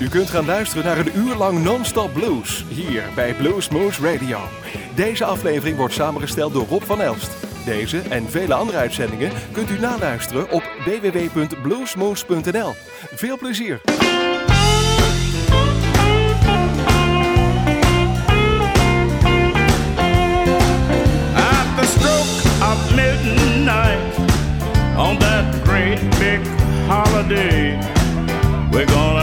U kunt gaan luisteren naar een uur lang non-stop blues hier bij Blues Moose Radio. Deze aflevering wordt samengesteld door Rob van Elst. Deze en vele andere uitzendingen kunt u naluisteren op www.bluesmoose.nl. Veel plezier! Stroke of midnight on that great big holiday we're gonna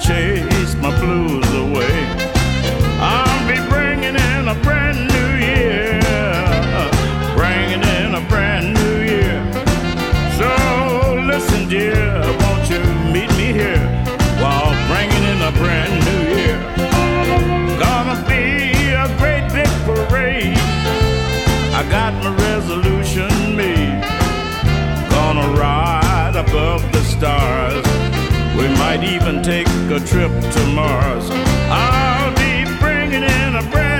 chase my blues. might even take a trip to Mars. I'll be bringing in a brand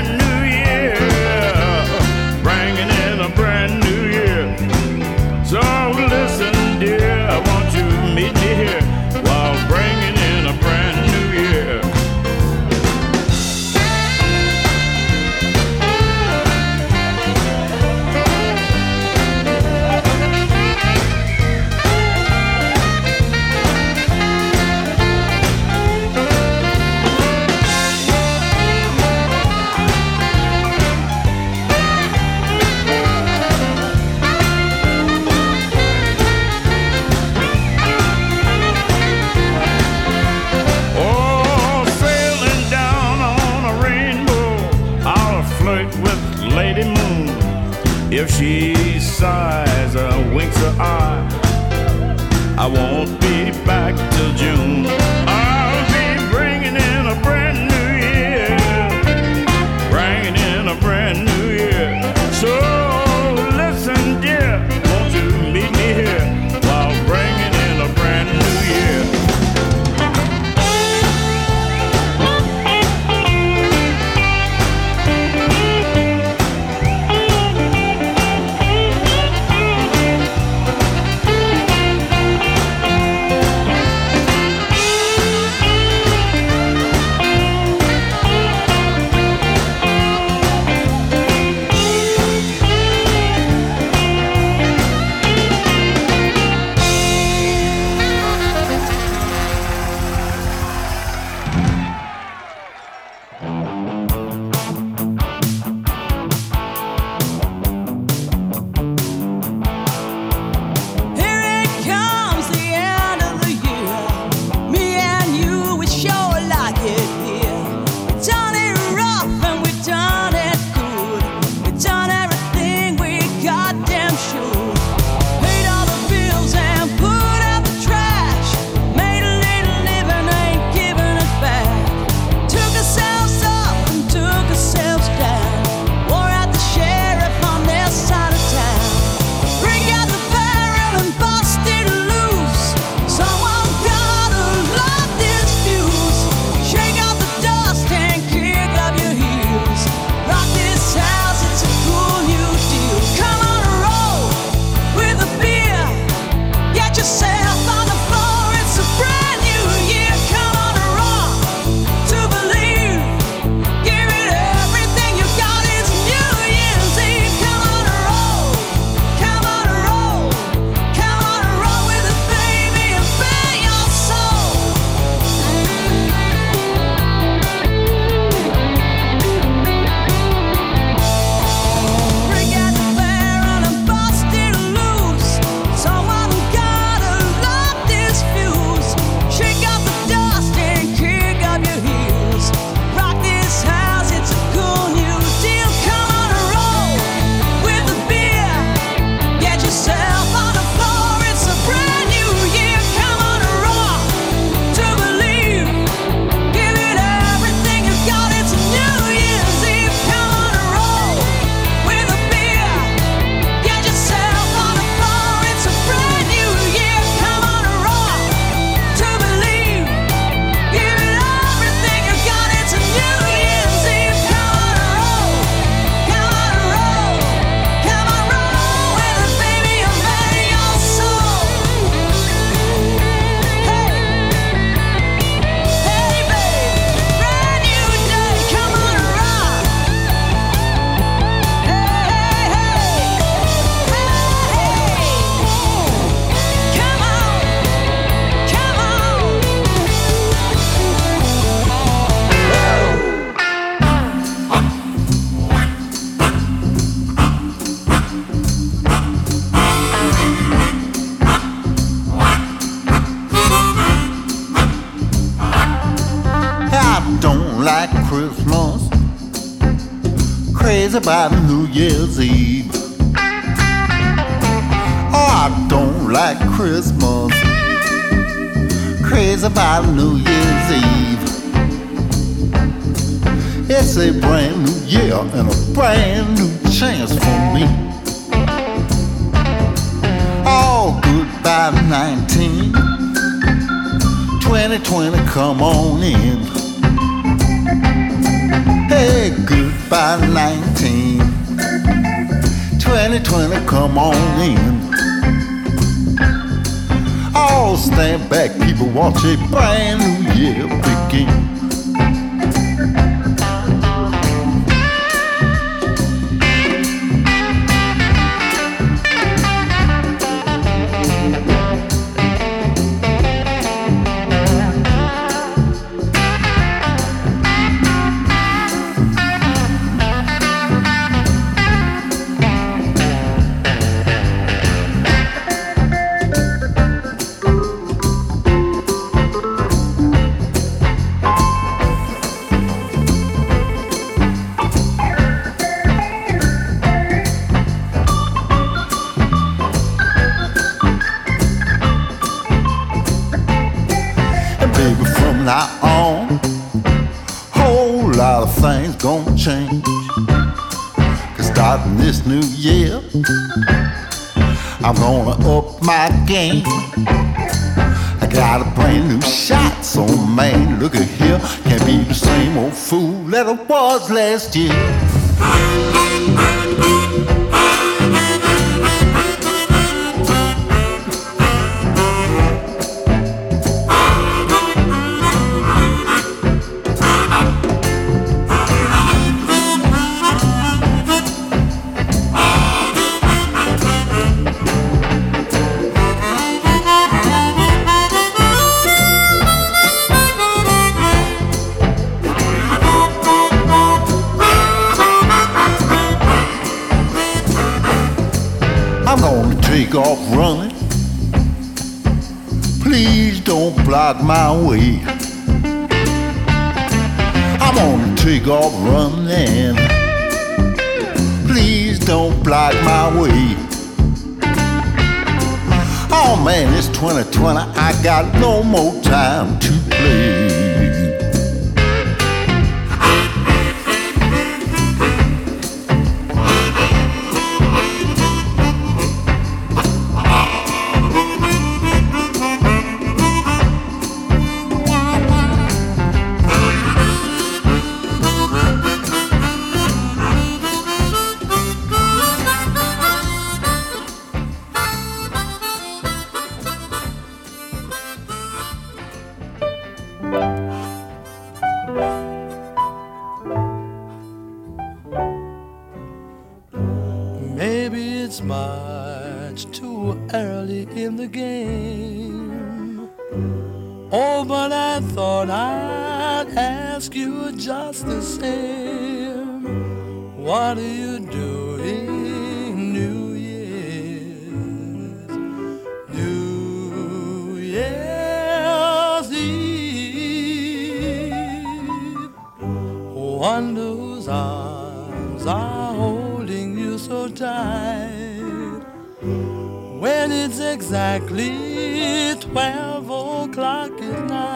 crazy about New Year's Eve. Oh, I don't like Christmas. Crazy about New Year's Eve. It's a brand new year and a brand new chance for me. Oh, goodbye 19. 2020, come on in. Hey, goodbye 19. 2020, come on in. Oh, stand back, people, watch a brand new year begin. Got a brand new shot, so man, look at here. Can't be the same old fool that I was last year. No more just the same. What are you doing, New Year's? New Year's Eve. Wonder whose arms are holding you so tight when it's exactly twelve o'clock at night.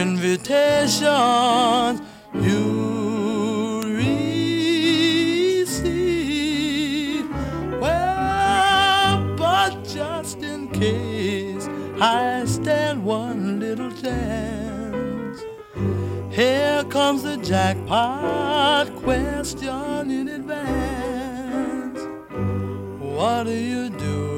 invitations you receive. Well, but just in case I stand one little chance. Here comes the jackpot question in advance. What do you doing,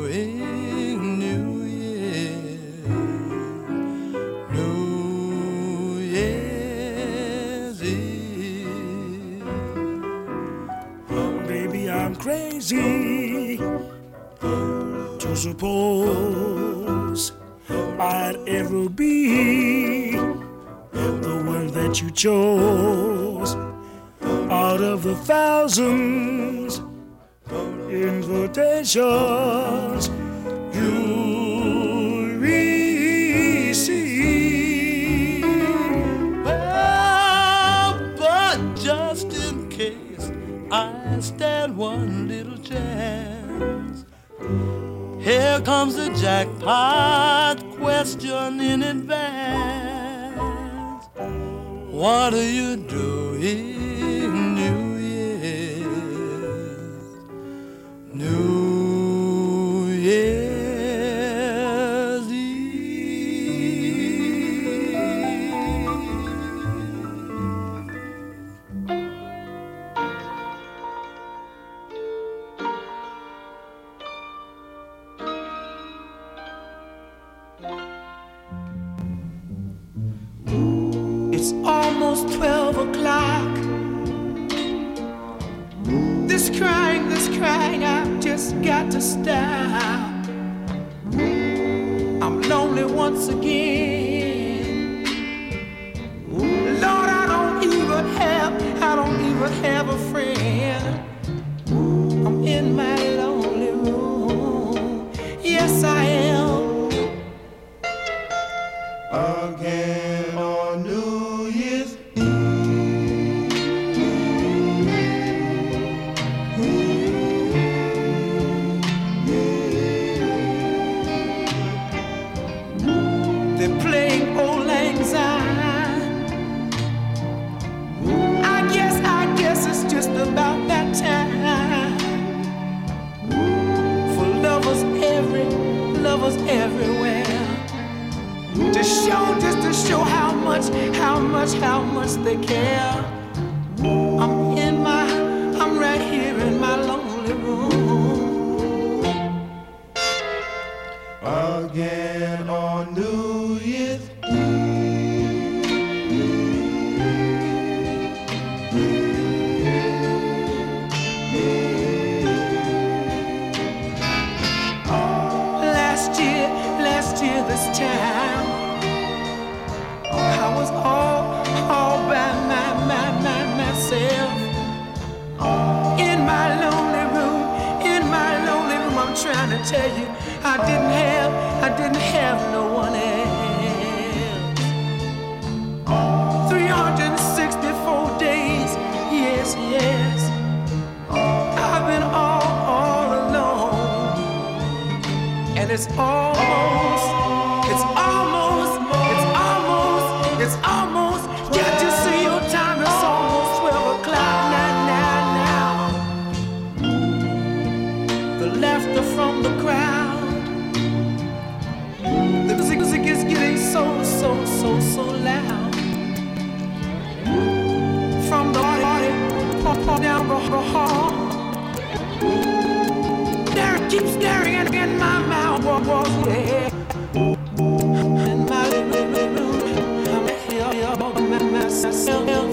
easy to suppose I'd ever be the one that you chose. Out of the thousands invitations Here comes the jackpot question in advance. What do you do show just to show how much, how much, how much they care. I'm tell you, I didn't have, I didn't have no one else. 364 days, yes, yes. I've been all, all alone, and it's all. us.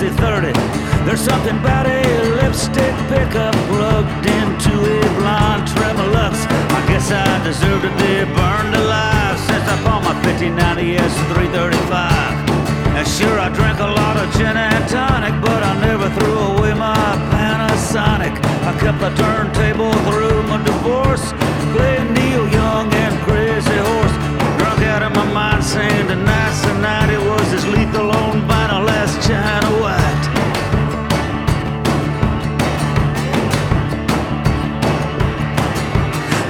60-30. There's something about a lipstick pickup plugged into a blonde tremolux. I guess I deserve to be burned alive since I bought my 1590 ES-335. And sure, I drank a lot of gin and tonic, but I never threw away my Panasonic. I kept the turntable through my divorce, playing Neil Young and Crazy Horse. Drunk out of my mind, saying tonight's the night it was as lethal on vinyl as China White.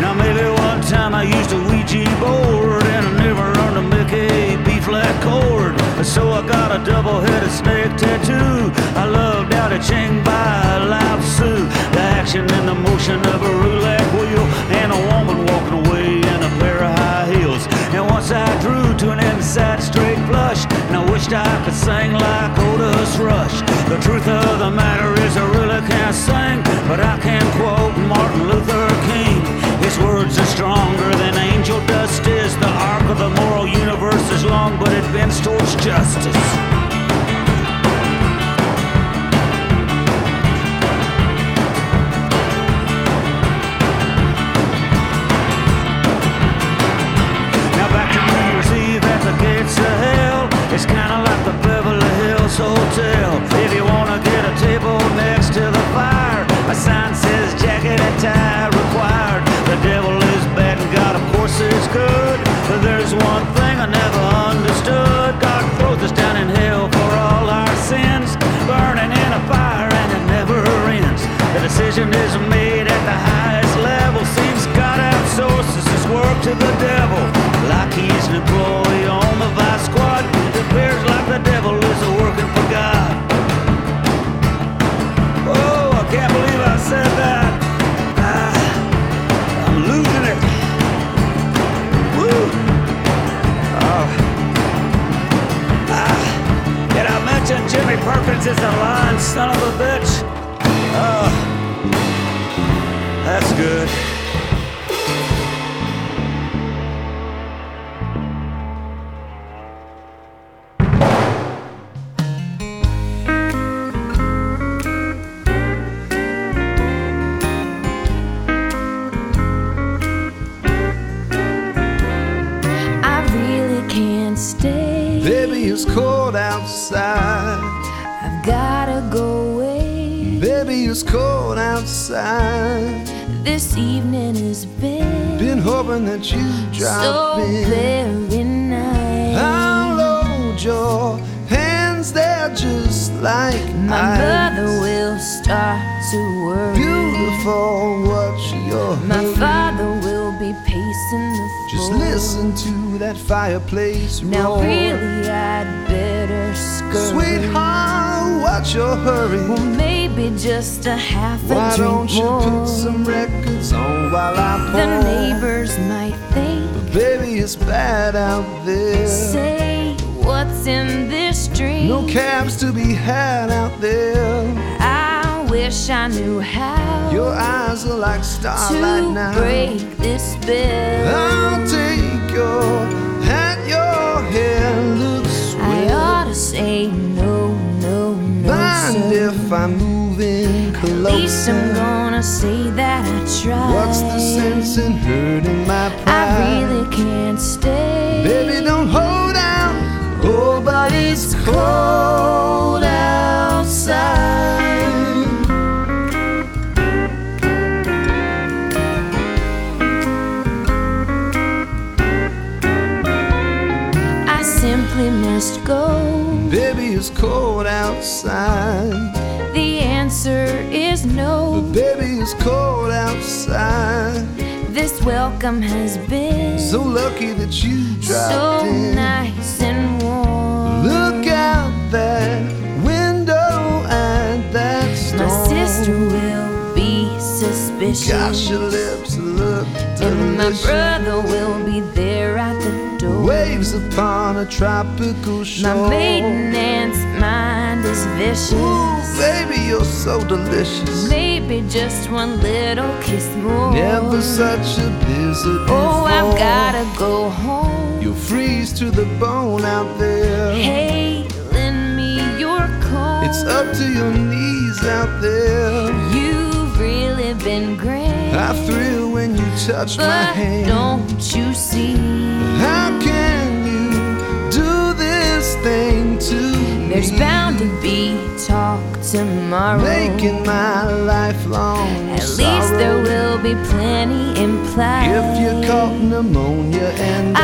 Now maybe one time I used a Ouija board and I never learned to make a B flat chord. So I got a double-headed snake tattoo. I loved out of Ching by Lao Tzu. The action and the motion of a roulette wheel and a woman walking away in a pair of high heels. Once I drew to an inside straight flush, and I wished I could sing like Otis Rush. The truth of the matter is I really can't sing, but I can quote Martin Luther King. His words are stronger than angel dust is. The arc of the moral universe is long, but it bends towards justice. Table next to the fire, a sign says jacket and tie required. The devil is bad and God, of course, is good. But there's one thing I never understood. God throws us down in hell for all our sins, burning in a fire and it never ends. The decision is made at the highest level. Seems God outsources his work to the devil. Like he's an employee Perkins is a lying son of a bitch? Oh, that's good. Outside. This evening has been, Been hoping that you drop so in. very nice. I'll load your hands there just like My ice. mother will start to worry. Beautiful, watch your My hurry? father will be pacing the floor. Just listen to that fireplace Now roar. really, I'd better scurry. Sweetheart, what's your hurry? Well, maybe just a half a Why drink don't you more. put some records on while I pour? the neighbors might think, But baby, it's bad out there. say, what's in this drink? No cabs to be had out there. I wish I knew how Your eyes are like starlight to now. break this spell. I'll take your hat, your hair looks I swell. ought to say no, no, no, Mind sir. if I'm moving At least I'm gonna say that I tried. What's the sense in hurting my pride? I really can't stay. Baby, don't hold out. Oh, but it's cold outside. I simply must go. Baby, it's cold outside. Is no. Baby, it's cold outside. This welcome has been So lucky that you dropped so in. nice and warm. Look out that window at that storm. My sister will be suspicious. Gosh, your lips look delicious. and my brother will be there at the. Waves upon a tropical shore. My maiden aunt's mind is vicious. Ooh, baby, you're so delicious. Maybe just one little kiss more. Never such a blizzard Oh, I've gotta go home. You'll freeze to the bone out there. Hey, lend me your coat. It's up to your knees out there. You've really been great. I thrill when you touch my but hand. don't you see? How thing to me? There's bound to be talk tomorrow. Making my lifelong At least there will be plenty implied. If you caught pneumonia and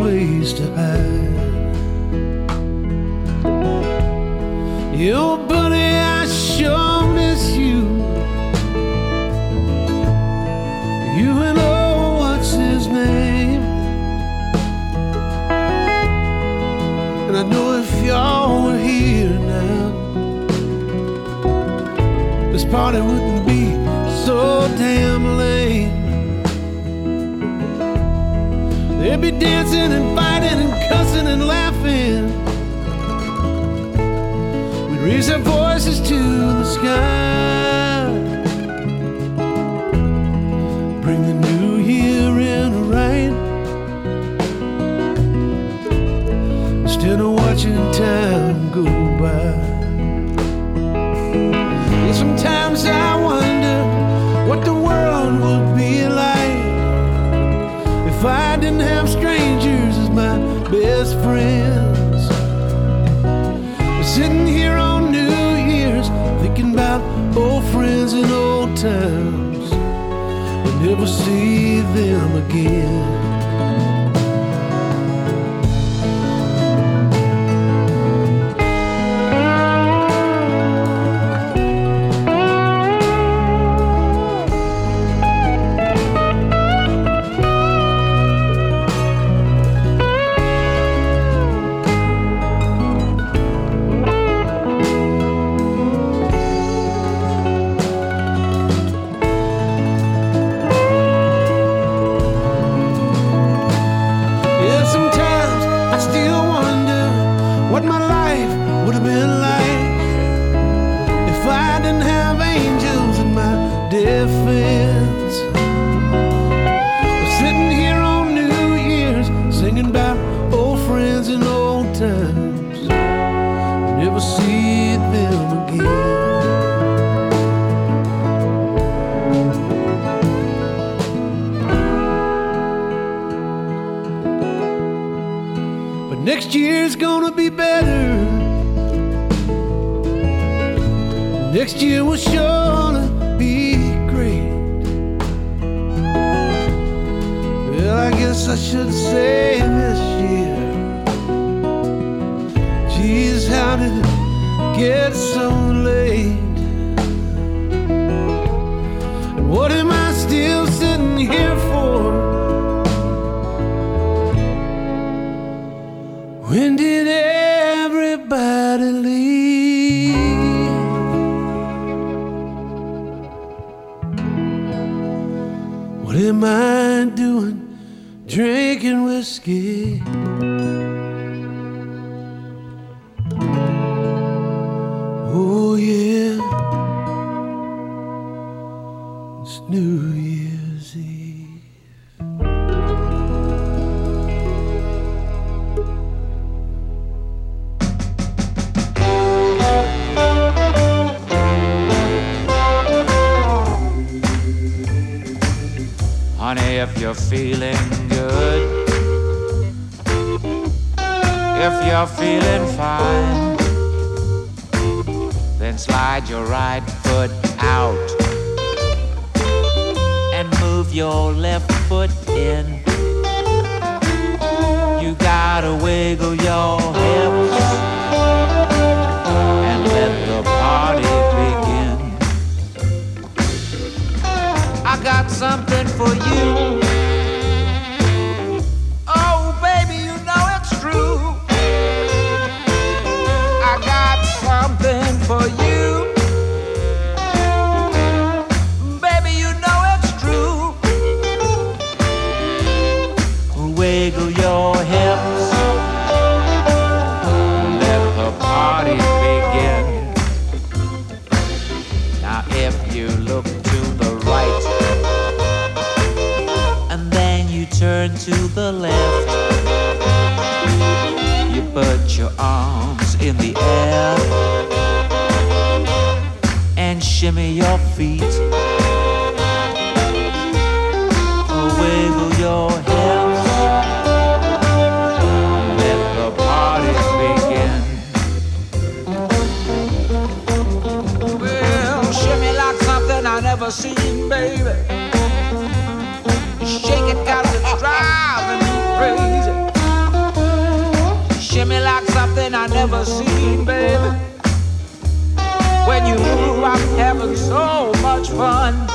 place to hide. Yo, buddy, I sure miss you. You and oh, what's his name? And I know if y'all were here now, this party wouldn't be so damn lame. They'd be dancing and fighting and cussing and laughing. We'd raise our voices to the sky. Bring the new year in right. Instead of watching time go by. Yeah, sometimes I never see them again. with your left foot in. You gotta wiggle your hips and let the party begin. I got something for you. shimmy your feet. Or wiggle your hips. Let the party begin. Well, shimmy like something I never seen, baby. Shake it cause it's driving me crazy. Shimmy like something I never seen, baby. one. fun.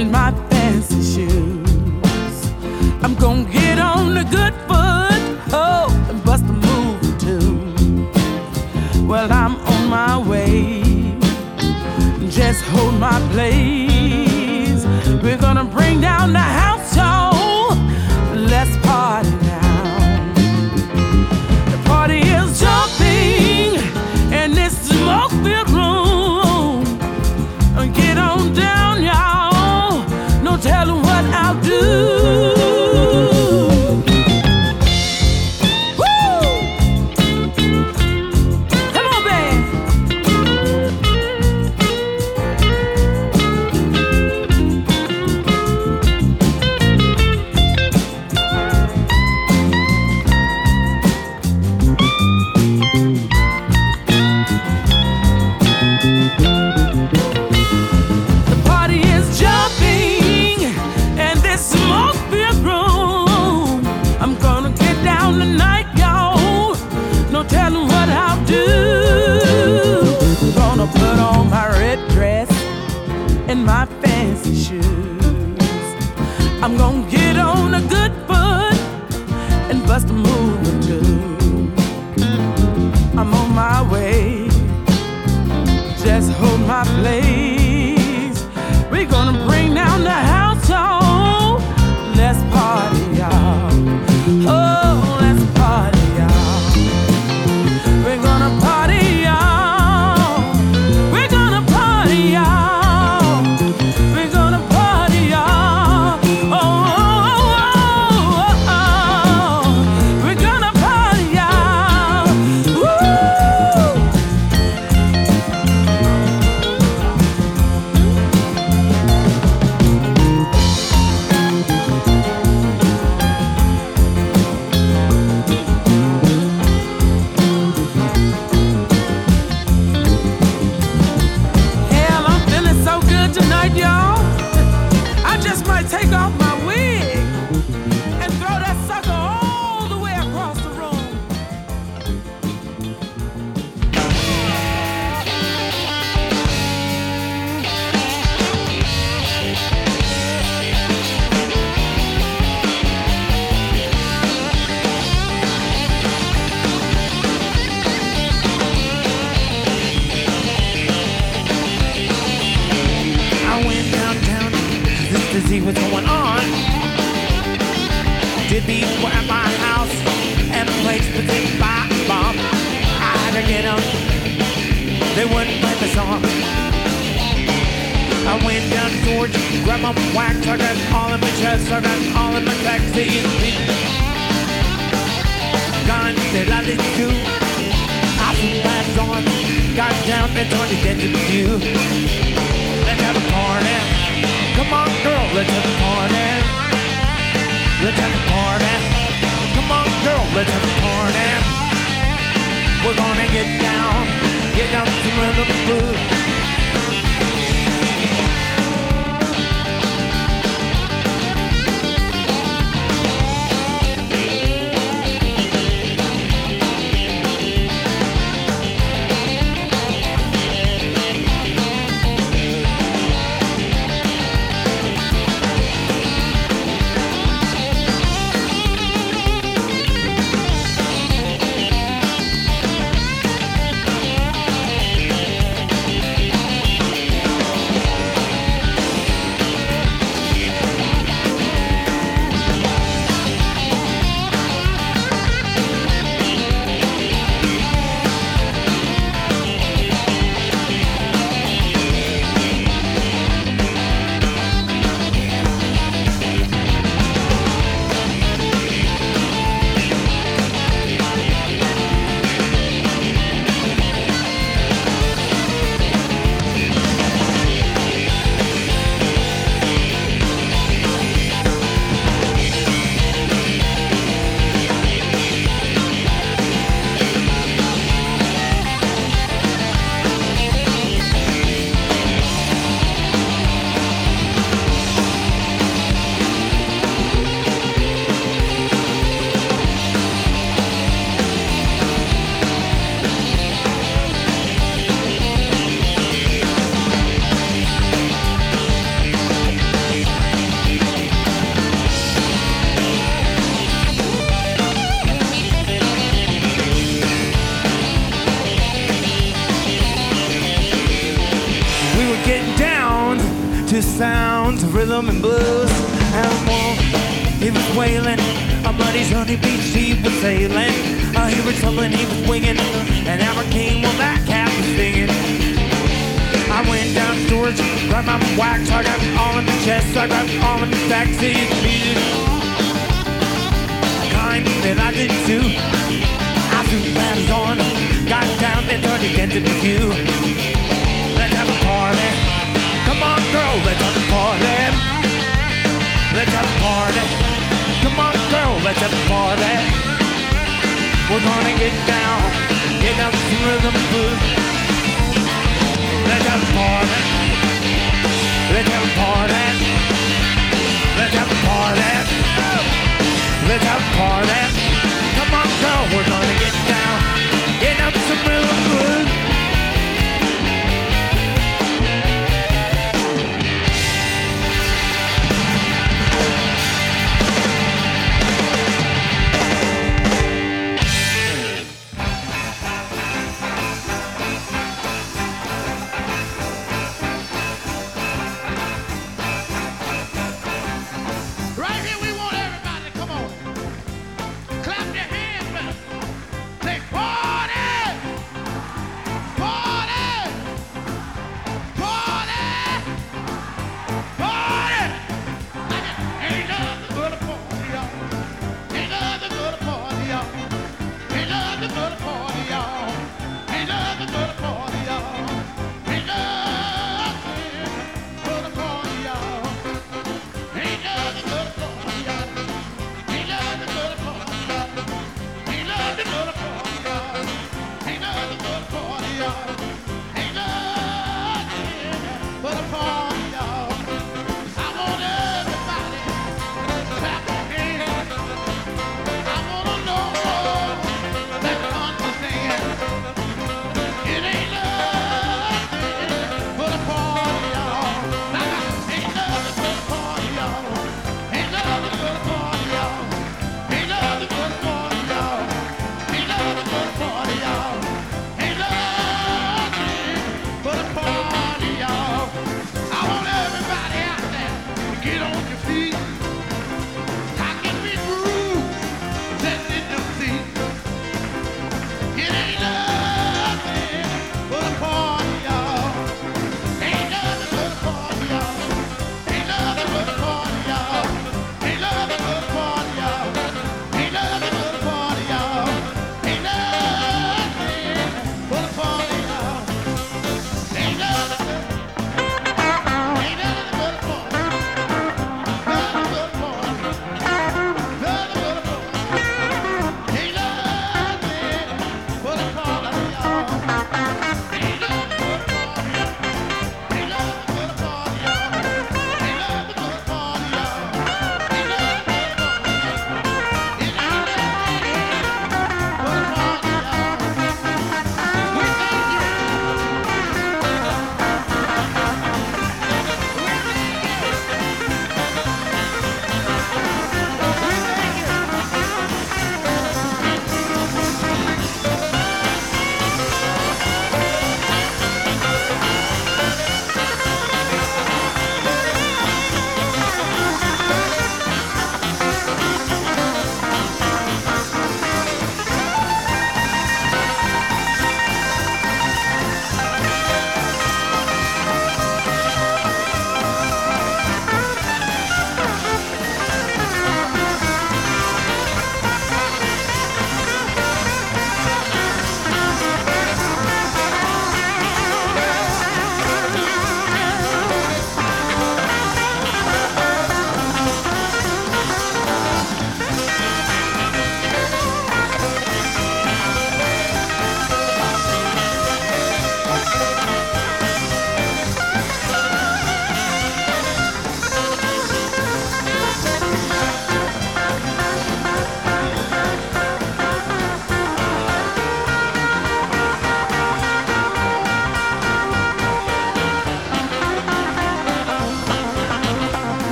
and my honey beach, he was sailing. Uh, he was something he was winging. And our king, that cat was singing. I went down to storage, grabbed my wax. I got all in the chest, I got all in the taxi. Kind that I didn't do. I threw batters on, got down and it into the view. Let's have a party. Come on, girl, let's have a party. Let's have a party. Come on, girl, let's have a party. We're gonna get down, get down to rhythm blues. Let's have a party. Let's have a party. Let's have a party. Let's have a party. Come on, girl, we're gonna get down, get down to rhythm blues.